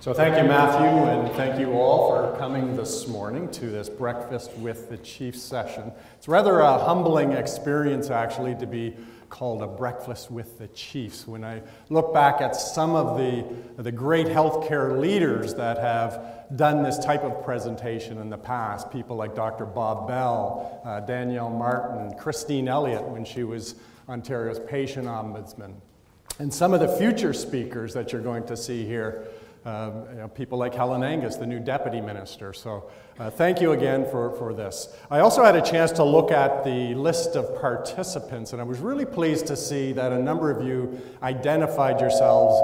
So, thank you, Matthew, and thank you all for coming this morning to this Breakfast with the Chief session. It's rather a humbling experience, actually, to be called a Breakfast with the Chiefs. When I look back at some of the, the great healthcare leaders that have done this type of presentation in the past, people like Dr. Bob Bell, uh, Danielle Martin, Christine Elliott when she was Ontario's patient ombudsman, and some of the future speakers that you're going to see here um, you know, people like Helen Angus, the new deputy minister. So uh, thank you again for, for this. I also had a chance to look at the list of participants, and I was really pleased to see that a number of you identified yourselves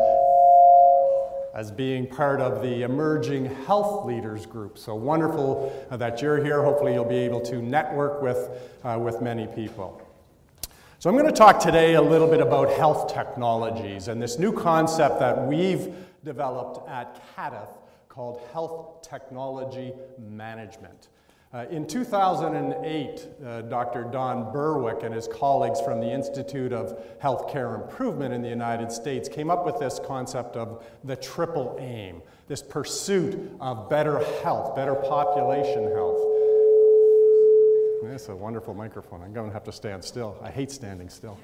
as being part of the emerging health leaders group. So wonderful uh, that you're here. Hopefully, you'll be able to network with, uh, with many people. So, I'm going to talk today a little bit about health technologies and this new concept that we've developed at CADTH called Health Technology Management. Uh, in 2008, uh, Dr. Don Berwick and his colleagues from the Institute of Healthcare Improvement in the United States came up with this concept of the triple aim, this pursuit of better health, better population health. That's a wonderful microphone. I'm going to have to stand still. I hate standing still.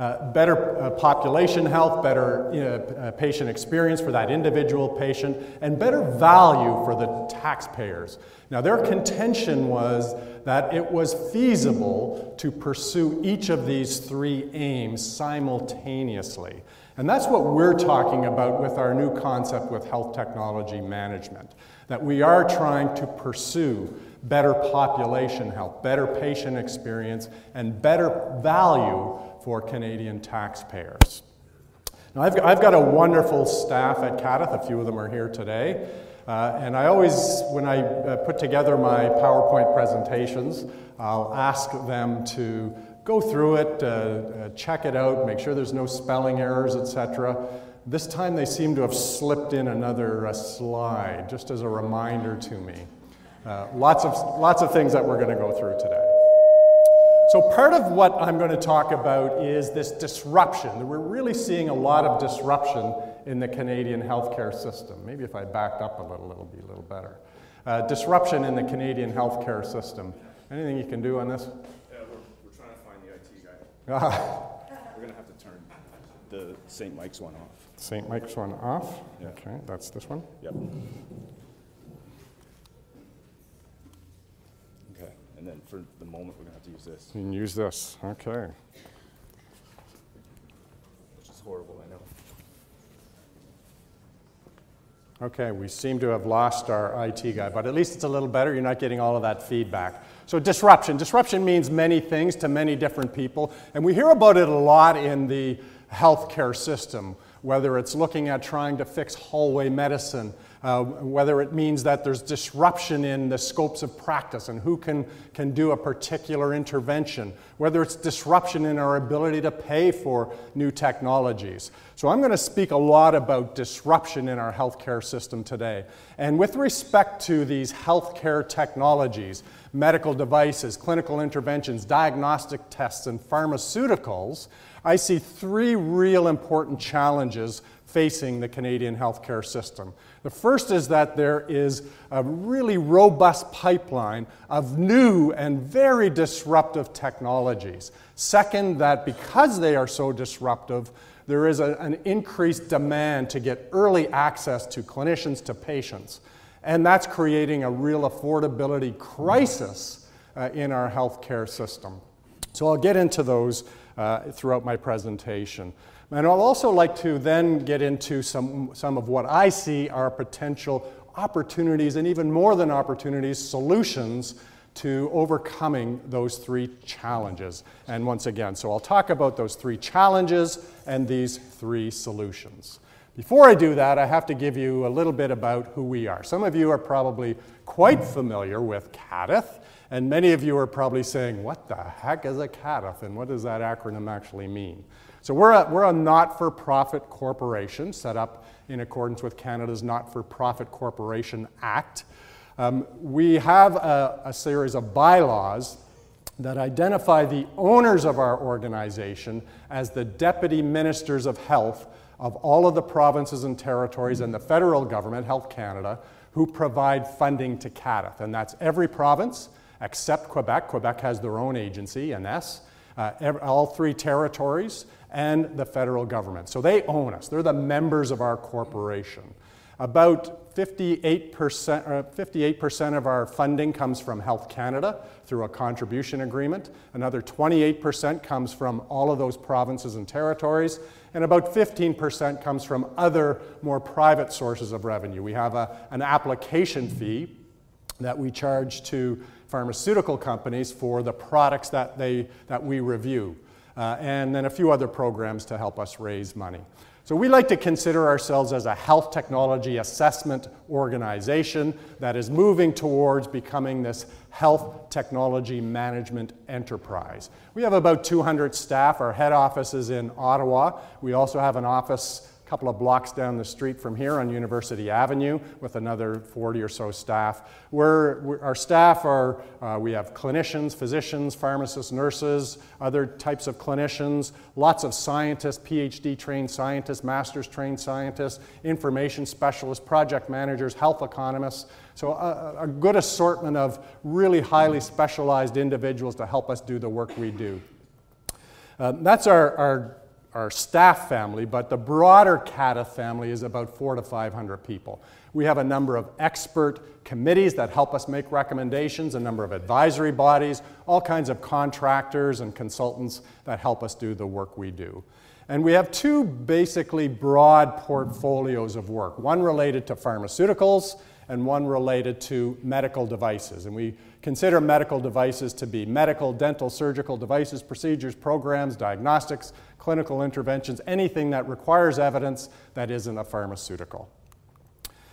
Uh, better uh, population health, better you know, uh, patient experience for that individual patient, and better value for the taxpayers. Now, their contention was that it was feasible to pursue each of these three aims simultaneously. And that's what we're talking about with our new concept with health technology management. That we are trying to pursue better population health, better patient experience, and better value for Canadian taxpayers. Now, I've, I've got a wonderful staff at CADTH, a few of them are here today. Uh, and I always, when I uh, put together my PowerPoint presentations, I'll ask them to go through it, uh, uh check it out, make sure there's no spelling errors, etc. This time they seem to have slipped in another uh, slide, just as a reminder to me. Uh, lots, of, lots of things that we're going to go through today. So, part of what I'm going to talk about is this disruption. We're really seeing a lot of disruption in the Canadian healthcare system. Maybe if I backed up a little, it'll be a little better. Uh, disruption in the Canadian healthcare system. Anything you can do on this? Yeah, we're, we're trying to find the IT guy. we're going to have to turn the St. Mike's one off. St. Mike's one off? Yeah. Okay, that's this one? Yep. And then for the moment, we're going to have to use this. You can use this. Okay. Which is horrible, I know. Okay, we seem to have lost our IT guy, but at least it's a little better. You're not getting all of that feedback. So, disruption. Disruption means many things to many different people, and we hear about it a lot in the healthcare system, whether it's looking at trying to fix hallway medicine uh, whether it means that there's disruption in the scopes of practice and who can, can do a particular intervention, whether it's disruption in our ability to pay for new technologies. So, I'm going to speak a lot about disruption in our healthcare system today. And with respect to these healthcare technologies, medical devices, clinical interventions, diagnostic tests, and pharmaceuticals, I see three real important challenges facing the Canadian healthcare system. The first is that there is a really robust pipeline of new and very disruptive technologies. Second, that because they are so disruptive, there is a, an increased demand to get early access to clinicians, to patients. And that's creating a real affordability crisis uh, in our healthcare system. So I'll get into those uh, throughout my presentation. And I'll also like to then get into some, some of what I see are potential opportunities, and even more than opportunities, solutions to overcoming those three challenges. And once again, so I'll talk about those three challenges and these three solutions. Before I do that, I have to give you a little bit about who we are. Some of you are probably quite familiar with CADTH, and many of you are probably saying, What the heck is a CADTH, and what does that acronym actually mean? So we're a, we're a not for profit corporation set up in accordance with Canada's Not for Profit Corporation Act. Um, we have a, a series of bylaws that identify the owners of our organization as the deputy ministers of health of all of the provinces and territories and the federal government, Health Canada, who provide funding to CADTH. And that's every province except Quebec. Quebec has their own agency, INESSS, uh, all three territories, and the federal government. So they own us. They're the members of our corporation. About 58%, 58% uh, of our funding comes from Health Canada through a contribution agreement. Another 28% comes from all of those provinces and territories. And about 15% comes from other more private sources of revenue. We have a, an application fee that we charge to pharmaceutical companies for the products that, they, that we review. Uh, and then a few other programs to help us raise money. So we like to consider ourselves as a health technology assessment organization that is moving towards becoming this health technology management enterprise. We have about 200 staff. Our head office is in Ottawa. We also have an office couple of blocks down the street from here on University Avenue with another 40 or so staff. We're, we're our staff are, uh, we have clinicians, physicians, pharmacists, nurses, other types of clinicians, lots of scientists, PhD trained scientists, master's trained scientists, information specialists, project managers, health economists. So a, a good assortment of really highly specialized individuals to help us do the work we do. Uh, that's our, our our staff family, but the broader CADTH family is about four to 500 people. We have a number of expert committees that help us make recommendations, a number of advisory bodies, all kinds of contractors and consultants that help us do the work we do. And we have two basically broad portfolios of work, one related to pharmaceuticals and one related to medical devices. And we consider medical devices to be medical, dental, surgical devices, procedures, programs, diagnostics, clinical interventions, anything that requires evidence that isn't a pharmaceutical.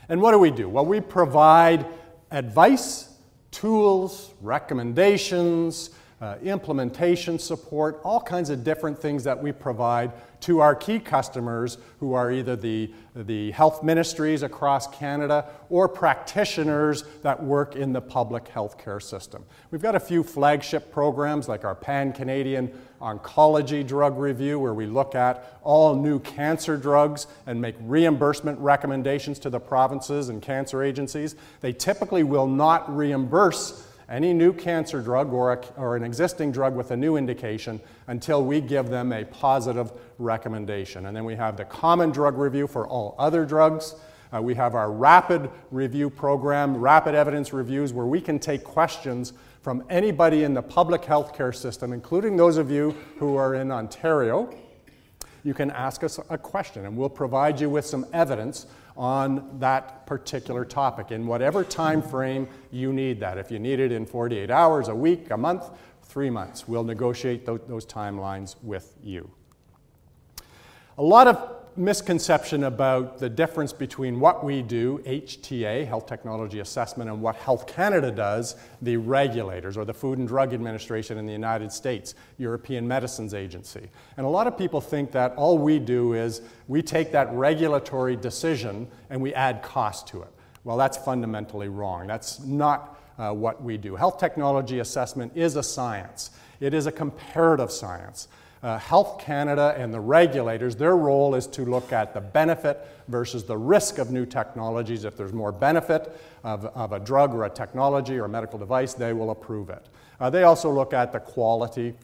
And what do we do? Well, we provide advice, tools, recommendations, uh, implementation support, all kinds of different things that we provide to our key customers who are either the, the health ministries across Canada or practitioners that work in the public healthcare system. We've got a few flagship programs like our Pan Canadian Oncology Drug Review, where we look at all new cancer drugs and make reimbursement recommendations to the provinces and cancer agencies. They typically will not reimburse any new cancer drug or, a, or an existing drug with a new indication until we give them a positive recommendation. And then we have the common drug review for all other drugs. Uh, we have our rapid review program, rapid evidence reviews, where we can take questions from anybody in the public healthcare system, including those of you who are in Ontario. You can ask us a question, and we'll provide you with some evidence on that particular topic in whatever time frame you need that. If you need it in 48 hours, a week, a month, three months, we'll negotiate th those timelines with you. A lot of misconception about the difference between what we do, HTA, Health Technology Assessment, and what Health Canada does, the regulators, or the Food and Drug Administration in the United States, European Medicines Agency. And a lot of people think that all we do is we take that regulatory decision and we add cost to it. Well, that's fundamentally wrong. That's not uh, what we do. Health Technology Assessment is a science. It is a comparative science uh, Health Canada and the regulators, their role is to look at the benefit versus the risk of new technologies. If there's more benefit of, of a drug or a technology or a medical device, they will approve it. Uh, they also look at the quality.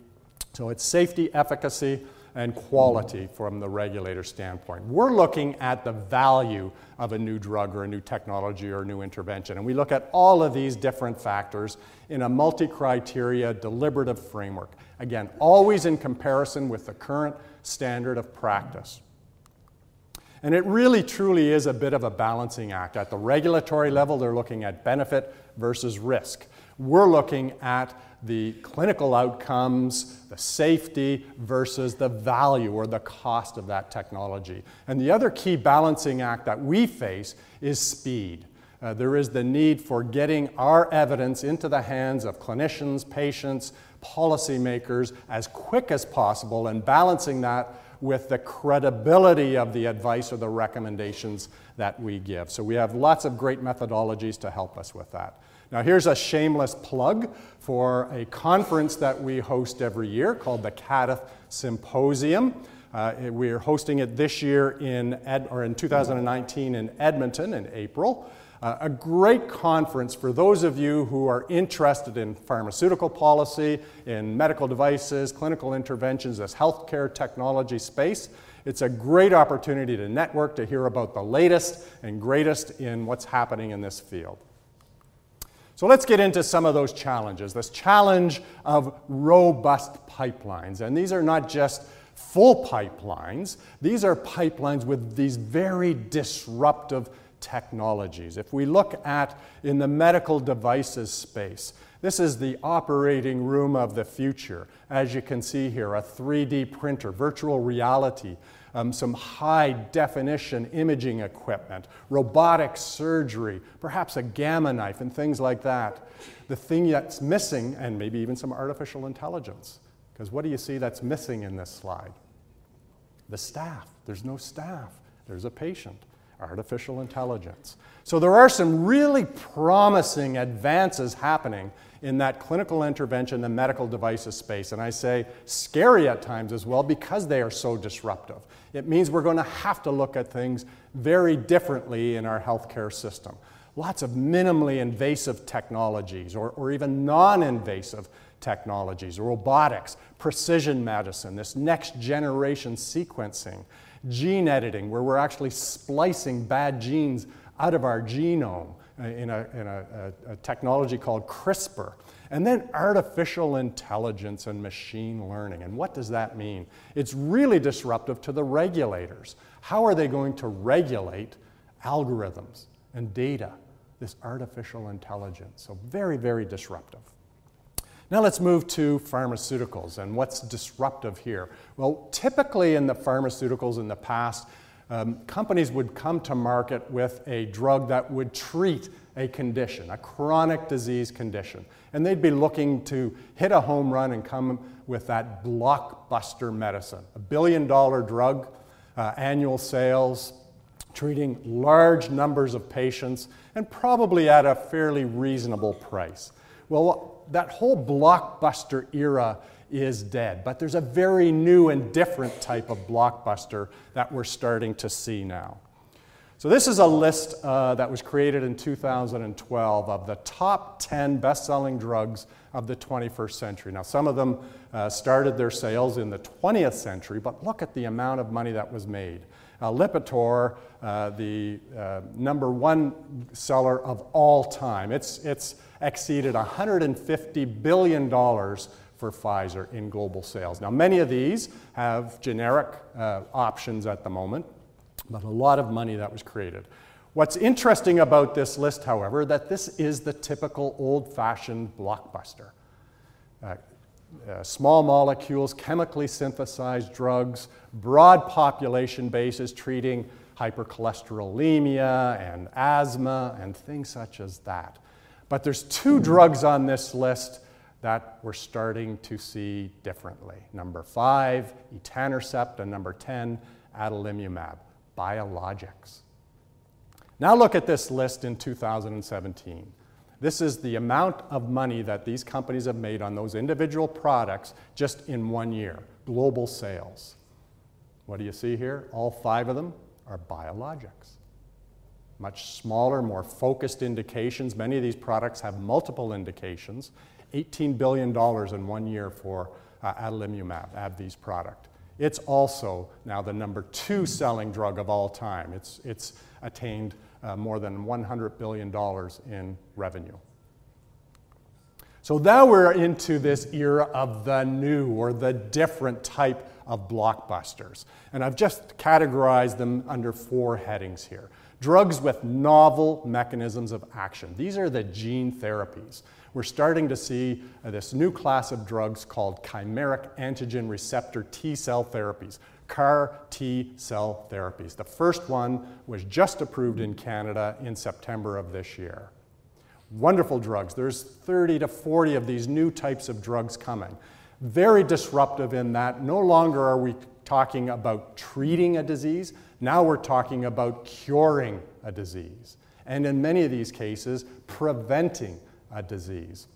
So it's safety, efficacy, and quality from the regulator standpoint. We're looking at the value of a new drug or a new technology or a new intervention. And we look at all of these different factors in a multi criteria deliberative framework. Again, always in comparison with the current standard of practice. And it really truly is a bit of a balancing act. At the regulatory level, they're looking at benefit versus risk. We're looking at the clinical outcomes, the safety versus the value or the cost of that technology. And the other key balancing act that we face is speed. Uh, there is the need for getting our evidence into the hands of clinicians, patients, policymakers as quick as possible and balancing that with the credibility of the advice or the recommendations that we give. So we have lots of great methodologies to help us with that. Now, here's a shameless plug for a conference that we host every year called the CADTH Symposium. Uh, we are hosting it this year in, Ed, or in 2019 in Edmonton in April. Uh, a great conference for those of you who are interested in pharmaceutical policy, in medical devices, clinical interventions, this healthcare technology space. It's a great opportunity to network, to hear about the latest and greatest in what's happening in this field. So let's get into some of those challenges. This challenge of robust pipelines. And these are not just full pipelines, these are pipelines with these very disruptive technologies. If we look at in the medical devices space, this is the operating room of the future. As you can see here, a 3D printer, virtual reality, um, some high definition imaging equipment, robotic surgery, perhaps a gamma knife, and things like that. The thing that's missing, and maybe even some artificial intelligence, because what do you see that's missing in this slide? The staff. There's no staff, there's a patient artificial intelligence. So there are some really promising advances happening in that clinical intervention, the medical devices space. And I say scary at times as well because they are so disruptive. It means we're going to have to look at things very differently in our healthcare system. Lots of minimally invasive technologies or, or even non invasive technologies, robotics, precision medicine, this next generation sequencing gene editing, where we're actually splicing bad genes out of our genome uh, in a, in a, a, a technology called CRISPR. And then artificial intelligence and machine learning. And what does that mean? It's really disruptive to the regulators. How are they going to regulate algorithms and data, this artificial intelligence? So, very, very disruptive. Now let's move to pharmaceuticals and what's disruptive here. Well, typically in the pharmaceuticals in the past, um, companies would come to market with a drug that would treat a condition, a chronic disease condition. And they'd be looking to hit a home run and come with that blockbuster medicine, a billion dollar drug, uh, annual sales, treating large numbers of patients, and probably at a fairly reasonable price. Well, that whole blockbuster era is dead, but there's a very new and different type of blockbuster that we're starting to see now. So, this is a list uh, that was created in 2012 of the top 10 best selling drugs of the 21st century. Now, some of them uh, started their sales in the 20th century, but look at the amount of money that was made. Uh, Lipitor, uh, the uh, number one seller of all time, it's, it's exceeded $150 billion for Pfizer in global sales. Now, many of these have generic uh, options at the moment, but a lot of money that was created. What's interesting about this list, however, that this is the typical old-fashioned blockbuster. Uh, uh, small molecules, chemically synthesized drugs, broad population bases treating hypercholesterolemia and asthma and things such as that. But there's two drugs on this list that we're starting to see differently. Number five, etanercept, and number 10, adalimumab, biologics. Now look at this list in 2017. This is the amount of money that these companies have made on those individual products just in one year, global sales. What do you see here? All five of them are biologics much smaller, more focused indications. Many of these products have multiple indications. $18 billion in one year for uh, adalimumab, AbbVie's product. It's also now the number two selling drug of all time. It's, it's attained uh, more than $100 billion in revenue. So now we're into this era of the new or the different type of blockbusters. And I've just categorized them under four headings here. Drugs with novel mechanisms of action. These are the gene therapies. We're starting to see uh, this new class of drugs called chimeric antigen receptor T cell therapies, CAR T cell therapies. The first one was just approved in Canada in September of this year. Wonderful drugs. There's 30 to 40 of these new types of drugs coming. Very disruptive in that no longer are we talking about treating a disease, now we're talking about curing a disease, and in many of these cases, preventing disease.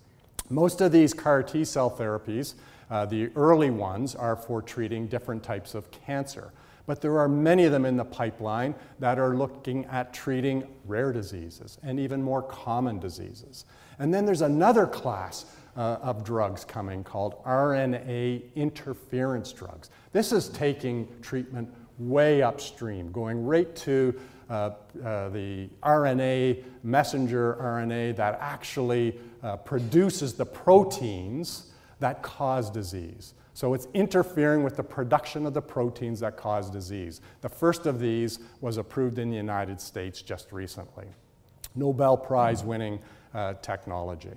Most of these CAR T cell therapies Uh, the early ones are for treating different types of cancer. But there are many of them in the pipeline that are looking at treating rare diseases and even more common diseases. And then there's another class uh, of drugs coming called RNA interference drugs. This is taking treatment way upstream, going right to uh, uh, the RNA, messenger RNA that actually uh, produces the proteins that cause disease. So it's interfering with the production of the proteins that cause disease. The first of these was approved in the United States just recently. Nobel Prize winning uh, technology.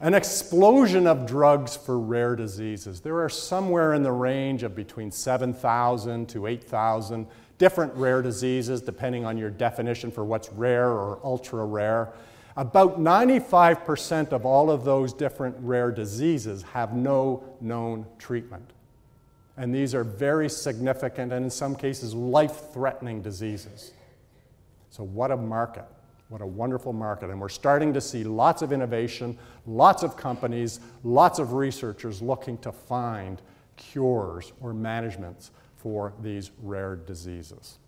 An explosion of drugs for rare diseases. There are somewhere in the range of between 7,000 to 8,000 different rare diseases, depending on your definition for what's rare or ultra rare. About 95% of all of those different rare diseases have no known treatment. And these are very significant and, in some cases, life threatening diseases. So, what a market! What a wonderful market. And we're starting to see lots of innovation, lots of companies, lots of researchers looking to find cures or managements for these rare diseases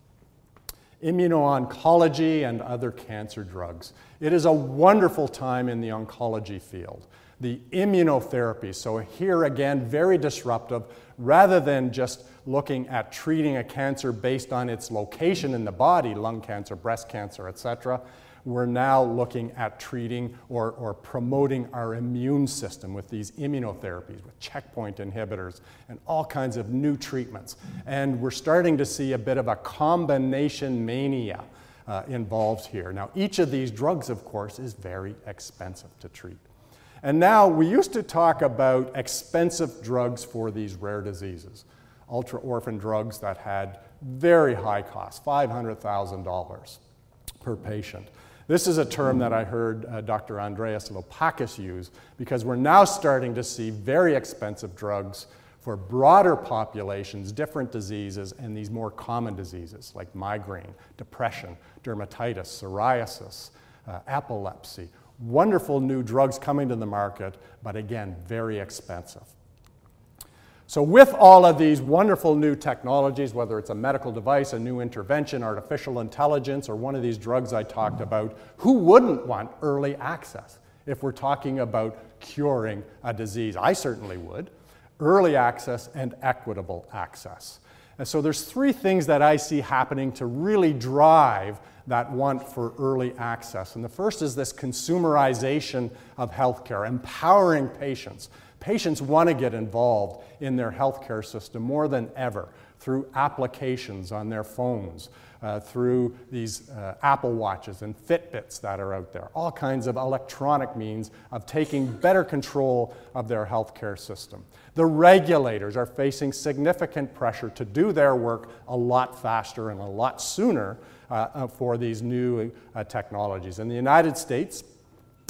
immuno-oncology and other cancer drugs. It is a wonderful time in the oncology field. The immunotherapy, so here again, very disruptive, rather than just looking at treating a cancer based on its location in the body, lung cancer, breast cancer, etc., we're now looking at treating or, or promoting our immune system with these immunotherapies, with checkpoint inhibitors, and all kinds of new treatments. And we're starting to see a bit of a combination mania uh, involved here. Now, each of these drugs, of course, is very expensive to treat. And now we used to talk about expensive drugs for these rare diseases, ultra orphan drugs that had very high costs, $500,000 per patient. This is a term that I heard uh, Dr. Andreas Laupacis use because we're now starting to see very expensive drugs for broader populations, different diseases, and these more common diseases like migraine, depression, dermatitis, psoriasis, uh, epilepsy. Wonderful new drugs coming to the market, but again, very expensive. So, with all of these wonderful new technologies, whether it's a medical device, a new intervention, artificial intelligence, or one of these drugs I talked about, who wouldn't want early access if we're talking about curing a disease? I certainly would. Early access and equitable access. And so, there's three things that I see happening to really drive that want for early access. And the first is this consumerization of healthcare, empowering patients Patients want to get involved in their healthcare system more than ever through applications on their phones, uh, through these uh, Apple Watches and Fitbits that are out there, all kinds of electronic means of taking better control of their healthcare system. The regulators are facing significant pressure to do their work a lot faster and a lot sooner uh, uh for these new uh, technologies. In the United States,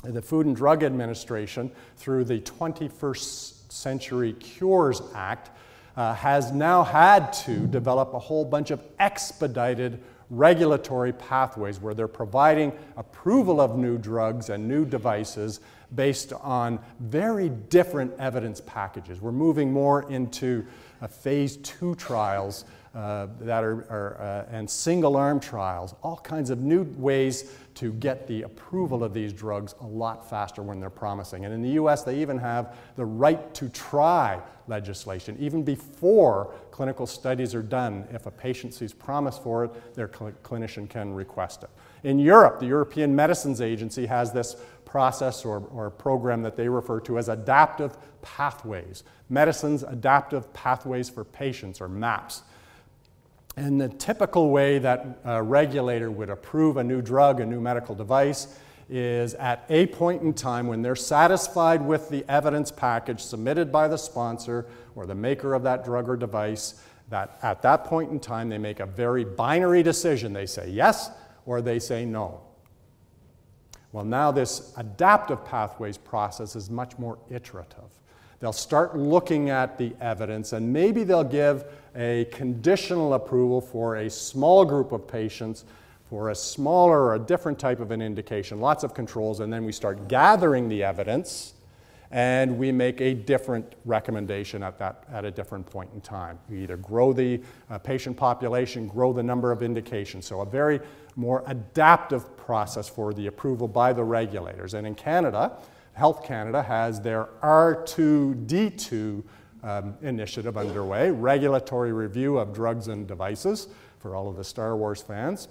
the Food and Drug Administration, through the 21st Century Cures Act, uh, has now had to develop a whole bunch of expedited regulatory pathways where they're providing approval of new drugs and new devices based on very different evidence packages. We're moving more into uh, phase two trials uh, that are, are uh, and single arm trials, all kinds of new ways to get the approval of these drugs a lot faster when they're promising. And in the US, they even have the right to try legislation. Even before clinical studies are done, if a patient sees promise for it, their cl- clinician can request it. In Europe, the European Medicines Agency has this process or, or program that they refer to as adaptive pathways. Medicines Adaptive Pathways for Patients, or MAPS. And the typical way that a regulator would approve a new drug, a new medical device, is at a point in time when they're satisfied with the evidence package submitted by the sponsor or the maker of that drug or device, that at that point in time they make a very binary decision. They say yes or they say no. Well, now this adaptive pathways process is much more iterative. They'll start looking at the evidence and maybe they'll give a conditional approval for a small group of patients for a smaller or a different type of an indication, lots of controls, and then we start gathering the evidence. and we make a different recommendation at, that, at a different point in time. We either grow the uh, patient population, grow the number of indications. So a very more adaptive process for the approval by the regulators. And in Canada, Health Canada has their R2D2 um, initiative underway, regulatory review of drugs and devices for all of the Star Wars fans,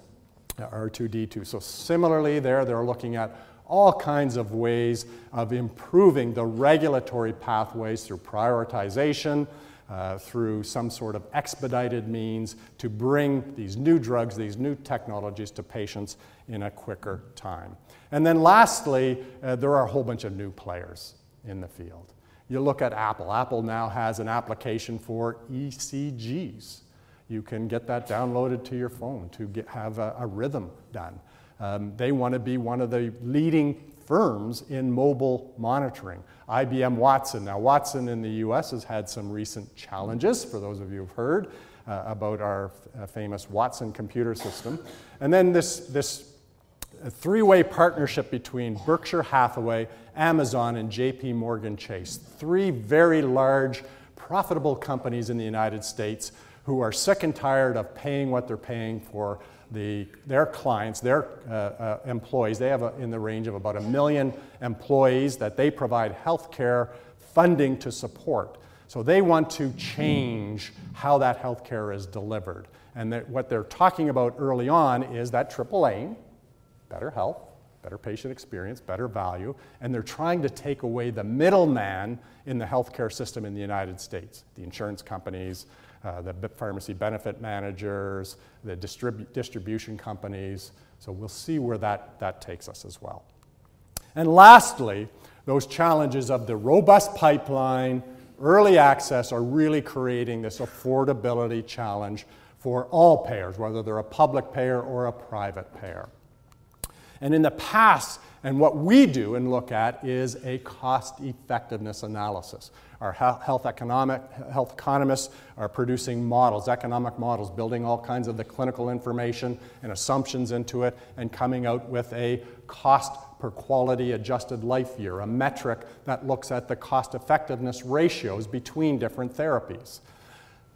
uh, R2D2. So similarly there, they're looking at all kinds of ways of improving the regulatory pathways through prioritization, uh, through some sort of expedited means to bring these new drugs, these new technologies to patients in a quicker time. And then lastly, uh, there are a whole bunch of new players in the field. You look at Apple. Apple now has an application for ECGs. You can get that downloaded to your phone to get, have a, a rhythm done. Um, they want to be one of the leading firms in mobile monitoring. IBM Watson. Now, Watson in the US has had some recent challenges, for those of you who've heard uh, about our uh, famous Watson computer system. And then this, this three way partnership between Berkshire Hathaway, Amazon, and JP Morgan Chase. Three very large, profitable companies in the United States who are sick and tired of paying what they're paying for the, their clients, their uh, uh, employees, they have a, in the range of about a million employees that they provide health care funding to support. So they want to change how that health care is delivered. And what they're talking about early on is that triple aim, better health, better patient experience, better value, and they're trying to take away the middleman in the healthcare system in the United States, the insurance companies, uh, the pharmacy benefit managers, the distribu distribution companies. So we'll see where that, that takes us as well. And lastly, those challenges of the robust pipeline, early access are really creating this affordability challenge for all payers, whether they're a public payer or a private payer. And in the past, and what we do and look at is a cost effectiveness analysis. Our health, economic, health economists are producing models, economic models, building all kinds of the clinical information and assumptions into it, and coming out with a cost per quality adjusted life year, a metric that looks at the cost effectiveness ratios between different therapies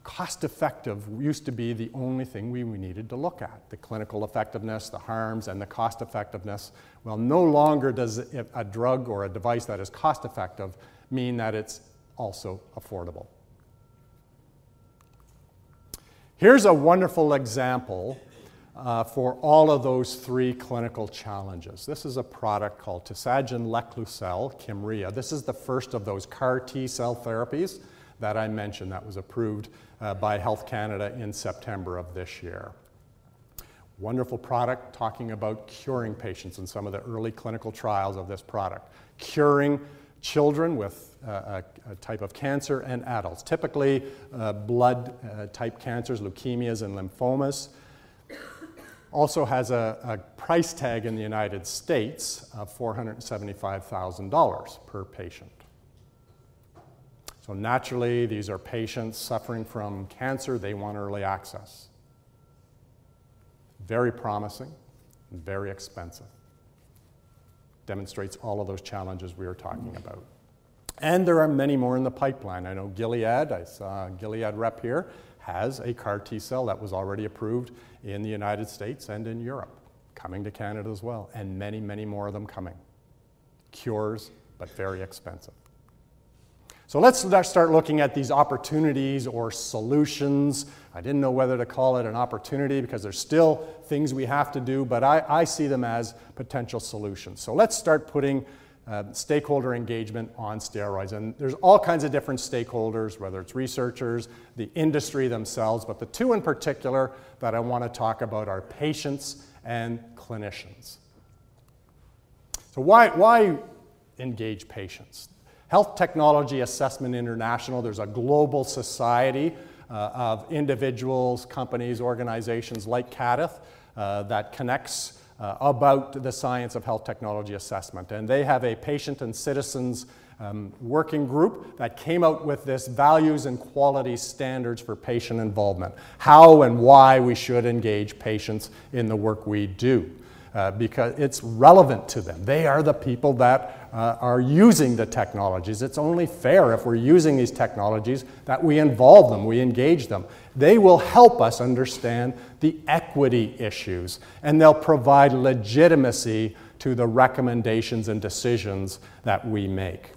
cost effective used to be the only thing we needed to look at the clinical effectiveness, the harms, and the cost effectiveness. Well, no longer does a drug or a device that is cost effective mean that it's also affordable. Here's a wonderful example uh, for all of those three clinical challenges. This is a product called Tisagenlecleucel, Kymriah. This is the first of those CAR T cell therapies that I mentioned that was approved uh, by Health Canada in September of this year. Wonderful product talking about curing patients in some of the early clinical trials of this product. Curing children with uh, a, a, type of cancer and adults, typically uh, blood uh, type cancers, leukemias, and lymphomas. Also has a, a price tag in the United States of $475,000 per patient. So naturally, these are patients suffering from cancer. They want early access. Very promising, very expensive. Demonstrates all of those challenges we were talking about. And there are many more in the pipeline. I know Gilead, I saw Gilead rep here, has a CAR T cell that was already approved in the United States and in Europe, coming to Canada as well, and many, many more of them coming. Cures, but very expensive. So let's start looking at these opportunities or solutions. I didn't know whether to call it an opportunity because there's still things we have to do, but I, I see them as potential solutions. So let's start putting uh, stakeholder engagement on steroids. And there's all kinds of different stakeholders, whether it's researchers, the industry themselves, but the two in particular that I want to talk about are patients and clinicians. So why, why engage patients? Health Technology Assessment International, there's a global society uh, of individuals, companies, organizations like CADTH uh, that connects uh, about the science of health technology assessment. And they have a patient and citizens um, working group that came out with this values and quality standards for patient involvement, how and why we should engage patients in the work we do. Uh, because it's relevant to them. They are the people that uh, are using the technologies. It's only fair if we're using these technologies that we involve them, we engage them. They will help us understand the equity issues, and they'll provide legitimacy to the recommendations and decisions that we make.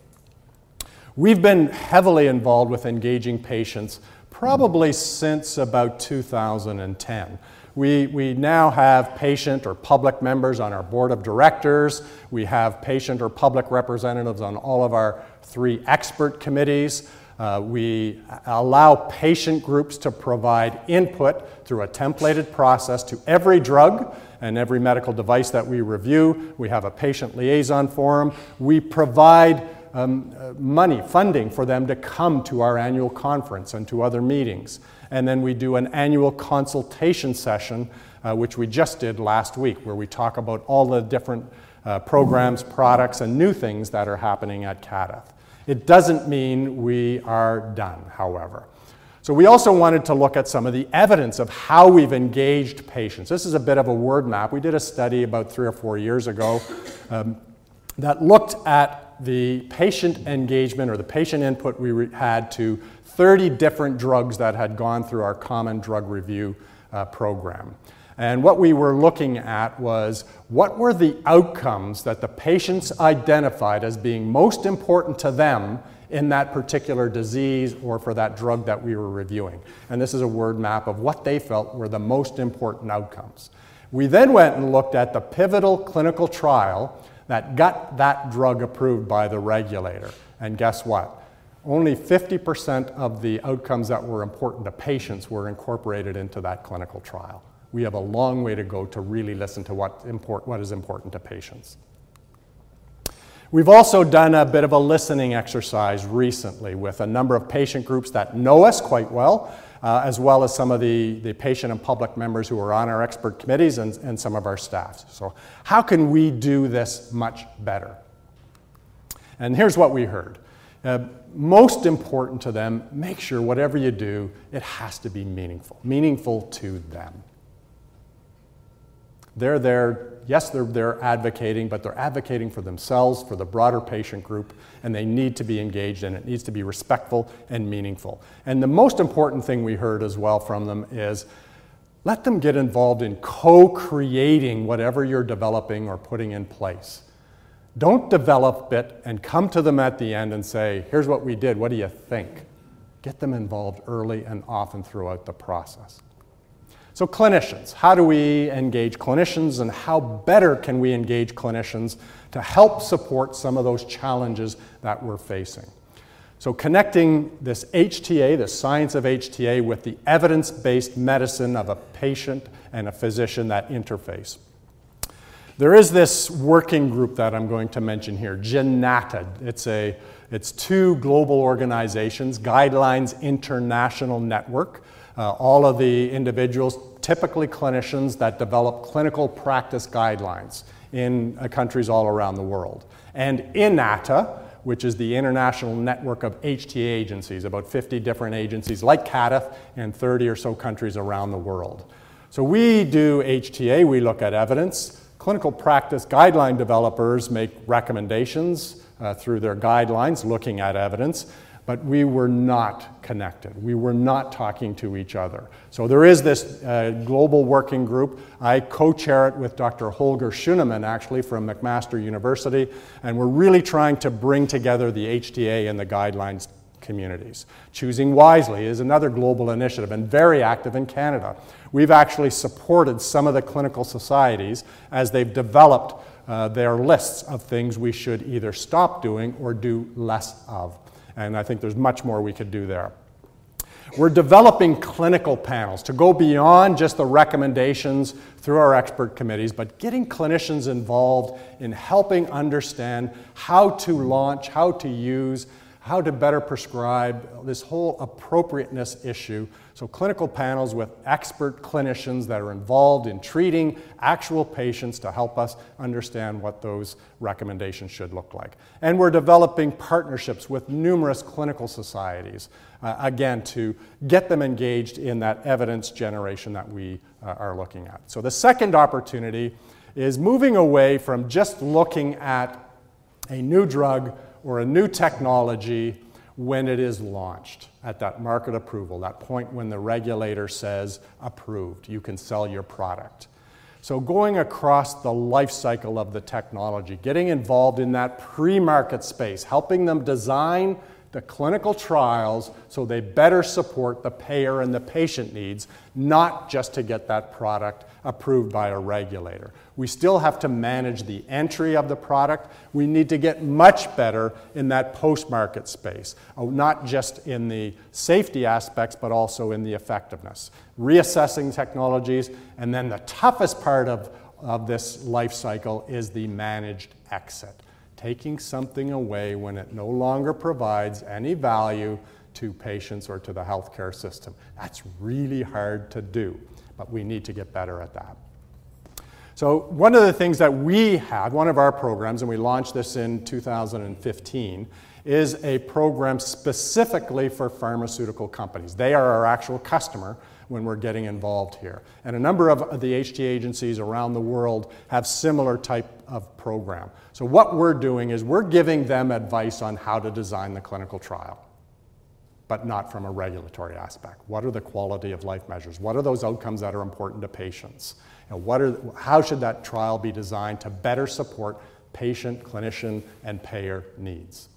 We've been heavily involved with engaging patients probably since about 2010. We, we now have patient or public members on our board of directors. We have patient or public representatives on all of our three expert committees. Uh, we allow patient groups to provide input through a templated process to every drug and every medical device that we review. We have a patient liaison forum. We provide um, uh, money, funding for them to come to our annual conference and to other meetings. And then we do an annual consultation session, uh, which we just did last week, where we talk about all the different uh, programs, products, and new things that are happening at CADTH. It doesn't mean we are done, however. So we also wanted to look at some of the evidence of how we've engaged patients. This is a bit of a word map. We did a study about three or four years ago um, that looked at the patient engagement or the patient input we had to 30 different drugs that had gone through our common drug review uh, program. And what we were looking at was what were the outcomes that the patients identified as being most important to them in that particular disease or for that drug that we were reviewing. And this is a word map of what they felt were the most important outcomes. We then went and looked at the pivotal clinical trial that got that drug approved by the regulator. And guess what? Only 50% of the outcomes that were important to patients were incorporated into that clinical trial. We have a long way to go to really listen to what, import, what is important to patients. We've also done a bit of a listening exercise recently with a number of patient groups that know us quite well, uh, as well as some of the, the patient and public members who are on our expert committees and, and some of our staff. So, how can we do this much better? And here's what we heard. Uh, most important to them, make sure whatever you do, it has to be meaningful, meaningful to them. They're there, yes, they're, they're advocating, but they're advocating for themselves, for the broader patient group, and they need to be engaged and it needs to be respectful and meaningful. And the most important thing we heard as well from them is let them get involved in co creating whatever you're developing or putting in place. Don't develop it and come to them at the end and say, here's what we did, what do you think? Get them involved early and often throughout the process. So, clinicians, how do we engage clinicians and how better can we engage clinicians to help support some of those challenges that we're facing? So, connecting this HTA, the science of HTA, with the evidence based medicine of a patient and a physician, that interface. There is this working group that I'm going to mention here, GINATA. It's, a, it's two global organizations, Guidelines International Network. Uh, all of the individuals, typically clinicians, that develop clinical practice guidelines in uh, countries all around the world. And INAHTA, which is the international network of HTA agencies, about 50 different agencies like CADTH in 30 or so countries around the world. So we do HTA, we look at evidence. Clinical practice guideline developers make recommendations uh, through their guidelines looking at evidence, but we were not connected. We were not talking to each other. So there is this uh, global working group. I co chair it with Dr. Holger Schünemann, actually, from McMaster University, and we're really trying to bring together the HTA and the guidelines communities. Choosing Wisely is another global initiative and very active in Canada. We've actually supported some of the clinical societies as they've developed uh, their lists of things we should either stop doing or do less of. And I think there's much more we could do there. We're developing clinical panels to go beyond just the recommendations through our expert committees, but getting clinicians involved in helping understand how to launch, how to use, how to better prescribe, this whole appropriateness issue. So, clinical panels with expert clinicians that are involved in treating actual patients to help us understand what those recommendations should look like. And we're developing partnerships with numerous clinical societies, uh, again, to get them engaged in that evidence generation that we uh, are looking at. So, the second opportunity is moving away from just looking at a new drug or a new technology when it is launched at that market approval, that point when the regulator says approved, you can sell your product. So, going across the life cycle of the technology, getting involved in that pre market space, helping them design the clinical trials so they better support the payer and the patient needs, not just to get that product approved by a regulator. We still have to manage the entry of the product. We need to get much better in that post market space, uh, not just in the safety aspects, but also in the effectiveness. Reassessing technologies, and then the toughest part of, of this life cycle is the managed exit taking something away when it no longer provides any value to patients or to the healthcare system. That's really hard to do, but we need to get better at that. So, one of the things that we had, one of our programs, and we launched this in 2015, is a program specifically for pharmaceutical companies. They are our actual customer when we're getting involved here. And a number of the HT agencies around the world have similar type of program. So what we're doing is we're giving them advice on how to design the clinical trial, but not from a regulatory aspect. What are the quality of life measures? What are those outcomes that are important to patients? And what are, how should that trial be designed to better support patient, clinician, and payer needs?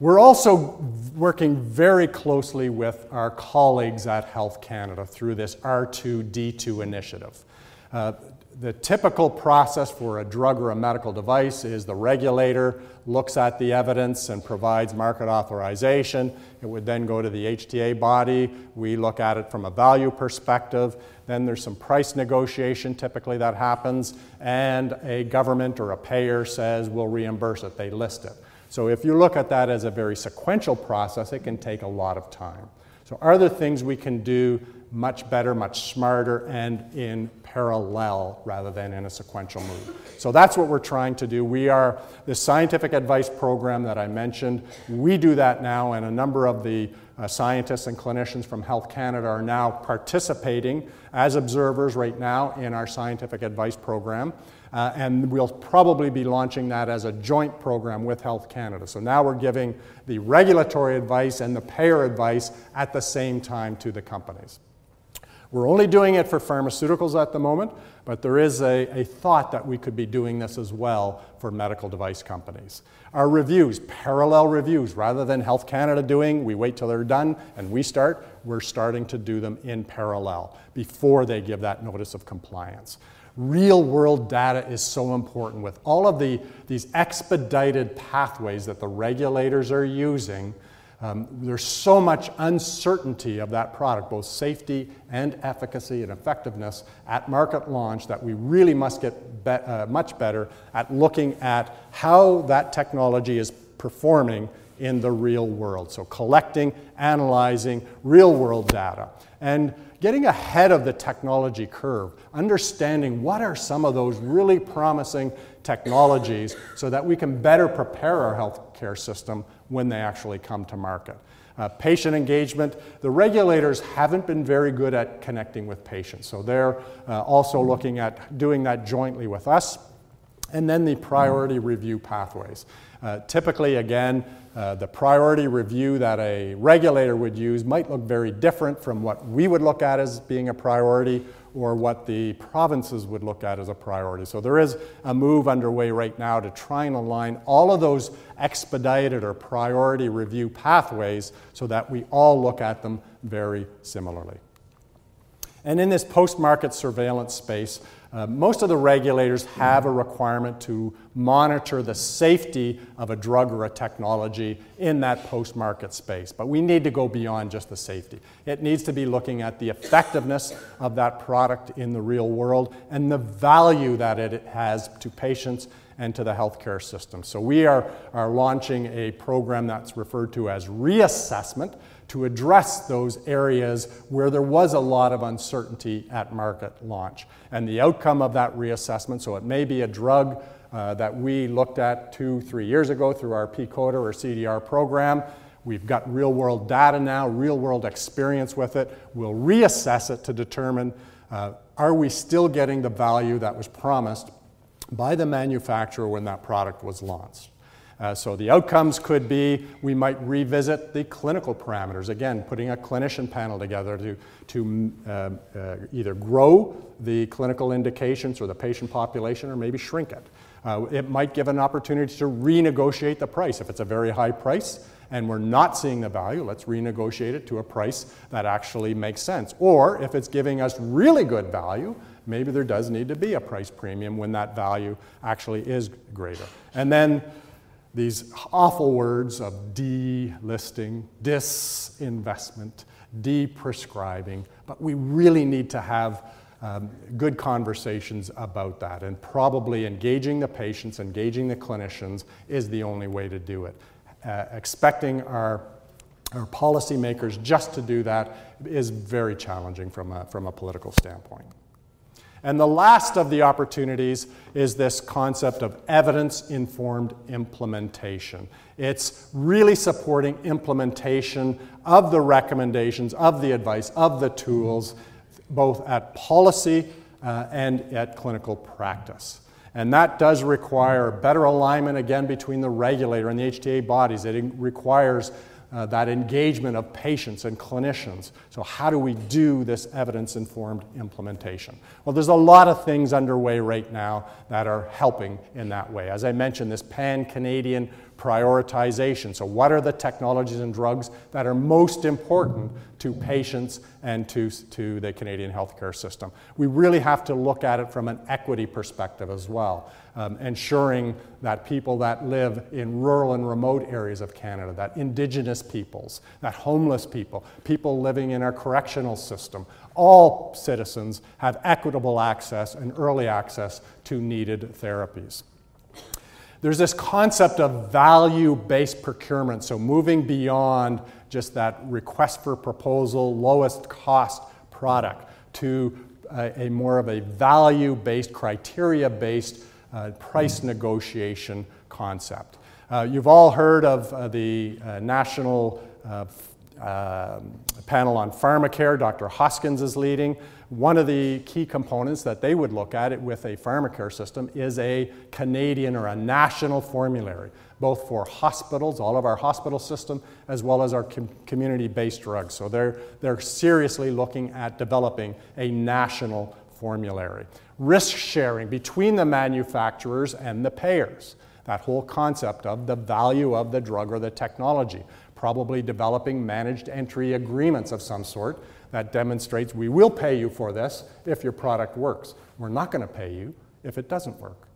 We're also working very closely with our colleagues at Health Canada through this R2D2 initiative. Uh, the typical process for a drug or a medical device is the regulator looks at the evidence and provides market authorization. It would then go to the HTA body. We look at it from a value perspective. Then there's some price negotiation typically that happens, and a government or a payer says we'll reimburse it. They list it. So if you look at that as a very sequential process, it can take a lot of time. So are there things we can do much better, much smarter, and in parallel rather than in a sequential move. So that's what we're trying to do. We are the scientific advice program that I mentioned. We do that now, and a number of the uh, scientists and clinicians from Health Canada are now participating as observers right now in our scientific advice program. Uh, and we'll probably be launching that as a joint program with Health Canada. So now we're giving the regulatory advice and the payer advice at the same time to the companies. We're only doing it for pharmaceuticals at the moment, but there is a, a, thought that we could be doing this as well for medical device companies. Our reviews, parallel reviews, rather than Health Canada doing, we wait till they're done and we start, we're starting to do them in parallel before they give that notice of compliance. Real world data is so important with all of the, these expedited pathways that the regulators are using. Um, there's so much uncertainty of that product, both safety and efficacy and effectiveness at market launch, that we really must get be uh, much better at looking at how that technology is performing in the real world. So, collecting, analyzing real world data. And getting ahead of the technology curve, understanding what are some of those really promising technologies so that we can better prepare our healthcare system when they actually come to market. Uh, patient engagement, the regulators haven't been very good at connecting with patients, so they're uh, also looking at doing that jointly with us. And then the priority review pathways. Uh, typically, again, uh, the priority review that a regulator would use might look very different from what we would look at as being a priority or what the provinces would look at as a priority. So there is a move underway right now to try and align all of those expedited or priority review pathways so that we all look at them very similarly. And in this post market surveillance space, uh, most of the regulators have a requirement to monitor the safety of a drug or a technology in that post market space. But we need to go beyond just the safety. It needs to be looking at the effectiveness of that product in the real world and the value that it has to patients and to the healthcare system. So we are, are launching a program that's referred to as reassessment to address those areas where there was a lot of uncertainty at market launch. And the outcome of that reassessment, so it may be a drug uh, that we looked at two, three years ago through our pCODR or CDR program. We've got real world data now, real world experience with it. We'll reassess it to determine uh, are we still getting the value that was promised by the manufacturer when that product was launched? Uh, so the outcomes could be we might revisit the clinical parameters. Again, putting a clinician panel together to, to uh, uh, either grow the clinical indications or the patient population or maybe shrink it. Uh, it might give an opportunity to renegotiate the price. If it's a very high price and we're not seeing the value, let's renegotiate it to a price that actually makes sense. Or if it's giving us really good value, maybe there does need to be a price premium when that value actually is greater. And then these awful words of delisting, disinvestment, deprescribing, but we really need to have um, good conversations about that. And probably engaging the patients, engaging the clinicians is the only way to do it. Uh, expecting our, our policymakers just to do that is very challenging from a, from a political standpoint. And the last of the opportunities is this concept of evidence informed implementation. It's really supporting implementation of the recommendations, of the advice, of the tools, both at policy uh, and at clinical practice. And that does require better alignment again between the regulator and the HTA bodies. It requires uh, that engagement of patients and clinicians. So, how do we do this evidence informed implementation? Well, there's a lot of things underway right now that are helping in that way. As I mentioned, this pan Canadian prioritization. So, what are the technologies and drugs that are most important to patients and to, to the Canadian healthcare system? We really have to look at it from an equity perspective as well, um, ensuring that people that live in rural and remote areas of Canada, that Indigenous peoples, that homeless people, people living in our correctional system, all citizens have equitable access and early access to needed therapies. There's this concept of value based procurement, so moving beyond just that request for proposal, lowest cost product to a, a more of a value based, criteria based uh, price negotiation concept. Uh, you've all heard of uh, the uh, National uh, um, Panel on Pharmacare, Dr. Hoskins is leading. One of the key components that they would look at it with a pharmacare system is a Canadian or a national formulary, both for hospitals, all of our hospital system, as well as our com community-based drugs. So they're, they're seriously looking at developing a national formulary. Risk sharing between the manufacturers and the payers. That whole concept of the value of the drug or the technology. Probably developing managed entry agreements of some sort that demonstrates we will pay you for this if your product works. We're not going to pay you if it doesn't work.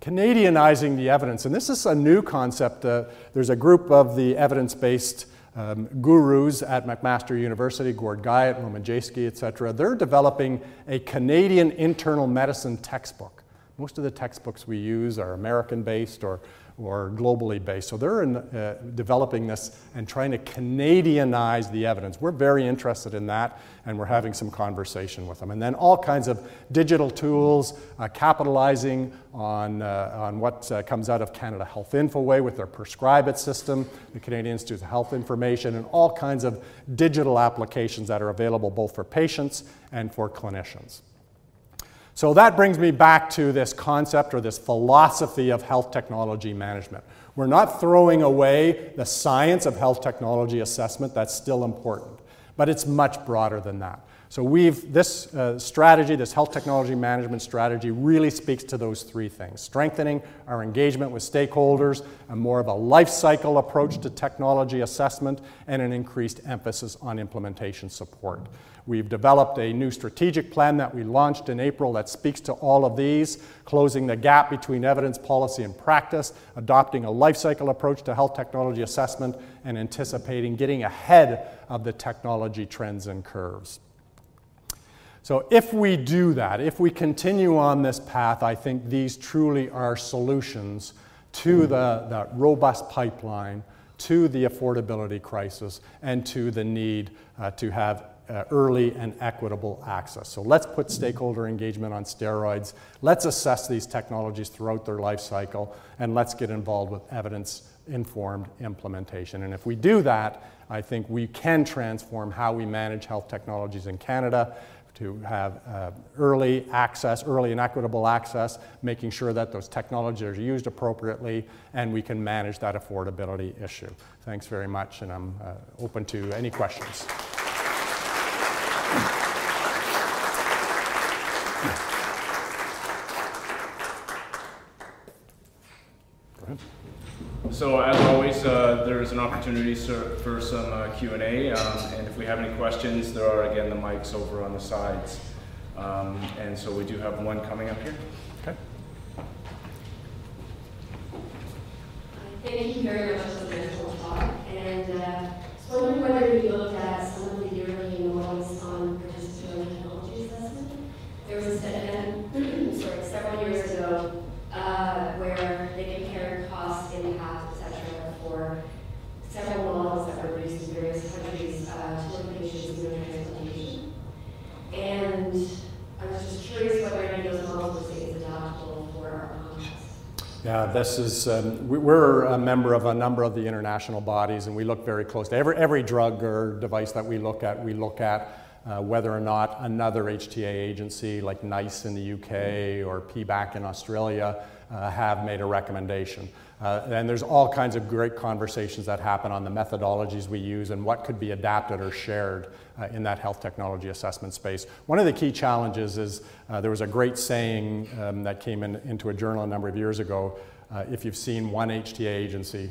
Canadianizing the evidence, and this is a new concept. Uh, there's a group of the evidence based um, gurus at McMaster University, Gord Guyatt, Roman Jaeschke, et cetera. They're developing a Canadian internal medicine textbook. Most of the textbooks we use are American based or or globally based. So they're in, uh, developing this and trying to Canadianize the evidence. We're very interested in that, and we're having some conversation with them. And then all kinds of digital tools, uh, capitalizing on, uh, on what uh, comes out of Canada Health Infoway with their PrescribeIT system, the Canadian Institute of Health Information, and all kinds of digital applications that are available both for patients and for clinicians. So that brings me back to this concept or this philosophy of health technology management. We're not throwing away the science of health technology assessment, that's still important, but it's much broader than that. So we've, this uh, strategy, this health technology management strategy really speaks to those three things. Strengthening our engagement with stakeholders, a more of a life cycle approach to technology assessment, and an increased emphasis on implementation support. We've developed a new strategic plan that we launched in April that speaks to all of these, closing the gap between evidence, policy, and practice, adopting a life cycle approach to health technology assessment, and anticipating getting ahead of the technology trends and curves. So, if we do that, if we continue on this path, I think these truly are solutions to the, the robust pipeline, to the affordability crisis, and to the need uh, to have uh, early and equitable access. So let's put stakeholder engagement on steroids. Let's assess these technologies throughout their life cycle, and let's get involved with evidence informed implementation. And if we do that, I think we can transform how we manage health technologies in Canada to have uh, early access, early and equitable access, making sure that those technologies are used appropriately, and we can manage that affordability issue. Thanks very much, and I'm uh, open to any questions. So as always, uh, there's an opportunity for some uh, Q&A, um, and if we have any questions, there are again the mics over on the sides. Um, and so we do have one coming up here. Okay. Thank you very much for the wonderful talk. And uh, I was wondering whether you looked at some of the yearly enrollments on participatory technology assessment. There was a study, sorry, several years ago uh, where they compared cost, impact, et cetera, for several models that were produced in various countries uh, to look at patients in transplantation. And I was just curious whether any of those models were seen as adaptable for our context. Yeah, this is, um, we're a member of a number of the international bodies, and we look very closely. Every, every drug or device that we look at, we look at uh, whether or not another HTA agency like NICE in the UK or PBAC in Australia uh, have made a recommendation. Uh, and there's all kinds of great conversations that happen on the methodologies we use and what could be adapted or shared uh, in that health technology assessment space. One of the key challenges is uh, there was a great saying um, that came in, into a journal a number of years ago. Uh, if you've seen one HTA agency,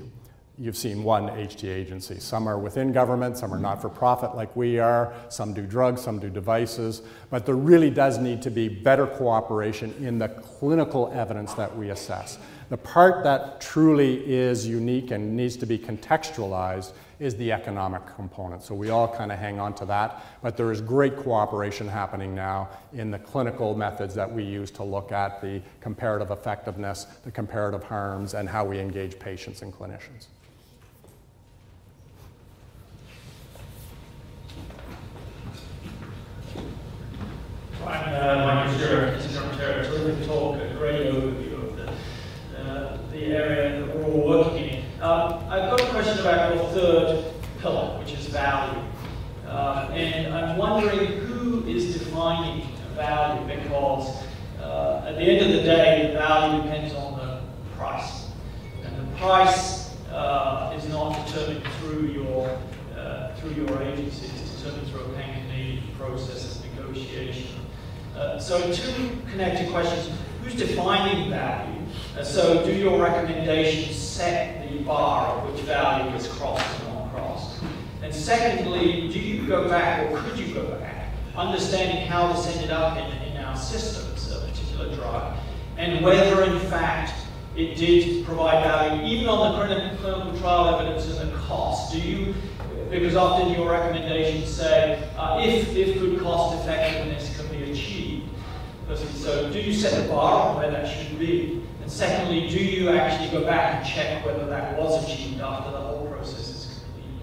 you've seen one HTA agency. Some are within government, some are not for profit like we are, some do drugs, some do devices, but there really does need to be better cooperation in the clinical evidence that we assess. The part that truly is unique and needs to be contextualized is the economic component. So we all kind of hang on to that, but there is great cooperation happening now in the clinical methods that we use to look at the comparative effectiveness, the comparative harms, and how we engage patients and clinicians. Uh, Stewart, Interim Territorial Talk, a great overview of the, uh, the area that we're all working in. Um, I've got a question about your third pillar, which is value. Uh, and I'm wondering who is defining value because uh, at the end of the day, value depends on the price. And the price uh, is not determined through your, uh, through your agency, it's determined through a pan-Canadian process of negotiation. Uh, so two connected questions. Who's defining value? Uh, so do your recommendations set bar which value is crossed and not crossed? And secondly, do you go back or could you go back, understanding how this ended up in, in our systems, a particular drug, and whether in fact it did provide value, even on the clinical trial evidence and the cost. Do you, because often your recommendations say, uh, if, if good cost effectiveness can be achieved. so do you set the bar on where that should be? Secondly, do you actually go back and check whether that was achieved after the whole process is complete?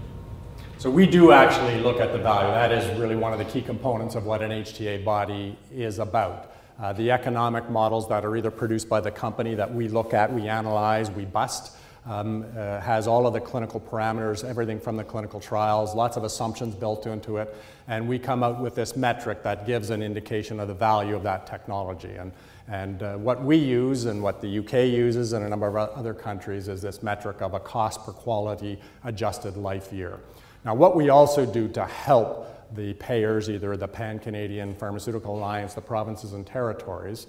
So we do actually look at the value. That is really one of the key components of what an HTA body is about. Uh, the economic models that are either produced by the company that we look at, we analyze, we bust, um, uh, has all of the clinical parameters, everything from the clinical trials, lots of assumptions built into it, and we come out with this metric that gives an indication of the value of that technology. And, and uh, what we use and what the UK uses and a number of other countries is this metric of a cost per quality adjusted life year. Now, what we also do to help the payers, either the Pan Canadian Pharmaceutical Alliance, the provinces and territories,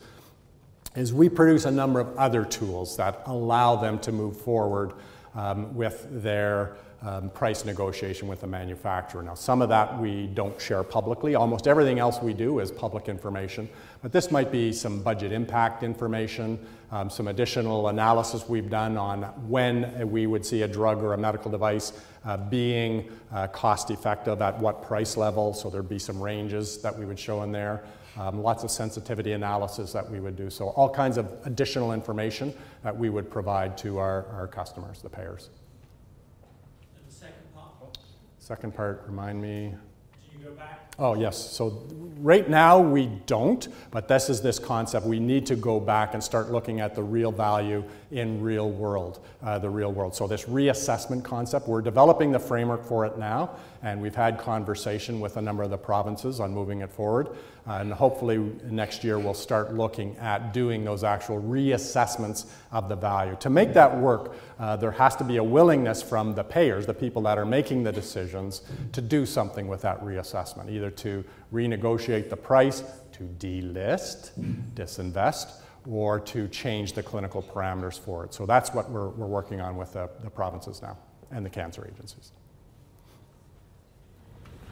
is we produce a number of other tools that allow them to move forward um, with their um, price negotiation with the manufacturer. Now, some of that we don't share publicly. Almost everything else we do is public information, but this might be some budget impact information, um, some additional analysis we've done on when we would see a drug or a medical device uh, being uh, cost effective at what price level. So there'd be some ranges that we would show in there um, lots of sensitivity analysis that we would do. So all kinds of additional information that we would provide to our, our customers, the payers. And the second part? Second part, remind me. Do you go back Oh, yes. So right now we don't, but this is this concept. We need to go back and start looking at the real value in real world, uh, the real world. So this reassessment concept, we're developing the framework for it now, and we've had conversation with a number of the provinces on moving it forward. and hopefully next year we'll start looking at doing those actual reassessments of the value. To make that work, uh, there has to be a willingness from the payers, the people that are making the decisions, to do something with that reassessment, either to renegotiate the price, to delist, disinvest, or to change the clinical parameters for it. So that's what we're, we're working on with the, the provinces now and the cancer agencies.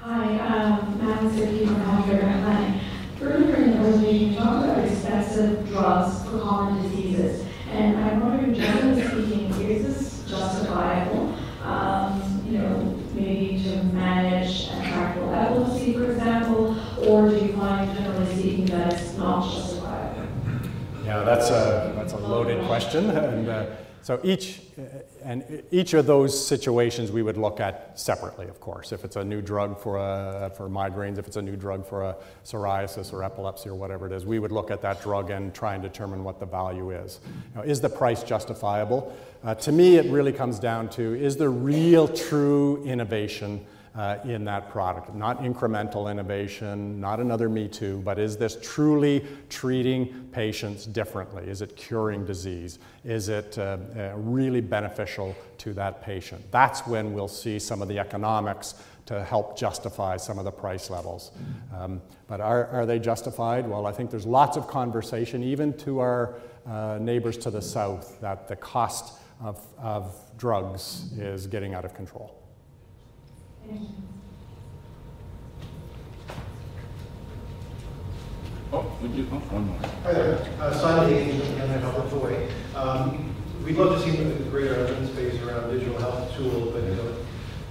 Hi, um, Madam Sirkey from Healthcare Planning. Earlier in the presentation, you talked about expensive drugs for common diseases. And I'm wondering, generally speaking, is this justifiable, um, you know, maybe to manage intractable epilepsy, for example, or do you find, generally speaking, that it's not justifiable? Yeah, that's a, that's a loaded question. And uh, so each, uh, and each of those situations we would look at separately, of course. If it's a new drug for, a, for migraines, if it's a new drug for a psoriasis or epilepsy or whatever it is, we would look at that drug and try and determine what the value is. Now, is the price justifiable? Uh, to me, it really comes down to is there real, true innovation uh, in that product. Not incremental innovation, not another Me Too, but is this truly treating patients differently? Is it curing disease? Is it uh, uh, really beneficial to that patient? That's when we'll see some of the economics to help justify some of the price levels. Um, but are, are they justified? Well, I think there's lots of conversation, even to our uh, neighbors to the south, that the cost of, of drugs is getting out of control. Oh, we do, oh, one more. Hi there, uh, Simon Hayden from Canada Health Infoway. Um, we'd love to see greater evidence base around digital health tools, but you know,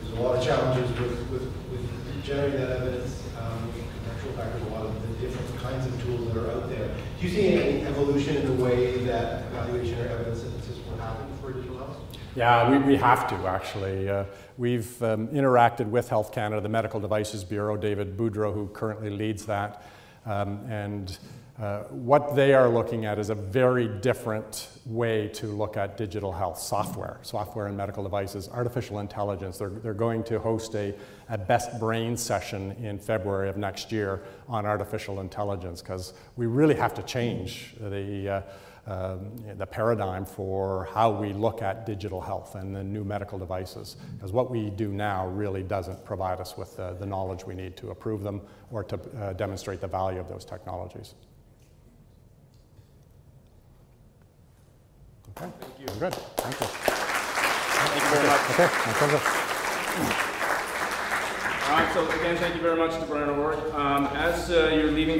there's a lot of challenges with, with, with generating that evidence, um, contextual factors, a lot of the different kinds of tools that are out there. Do you see any evolution in the way that evaluation or evidence synthesis will happen for digital health? Yeah, we, we have to actually. Uh, we've um, interacted with Health Canada, the Medical Devices Bureau, David Boudreau, who currently leads that. Um, and uh, what they are looking at is a very different way to look at digital health software, software and medical devices, artificial intelligence. They're, they're going to host a, a best brain session in February of next year on artificial intelligence because we really have to change the. Uh, um, the paradigm for how we look at digital health and the new medical devices. Because what we do now really doesn't provide us with the, the knowledge we need to approve them or to uh, demonstrate the value of those technologies. Okay. Thank you. Good. Thank you. Thank you very much. Okay. My pleasure. All right, so again, thank you very much to Brian O'Rourke. Um, as uh, you're leaving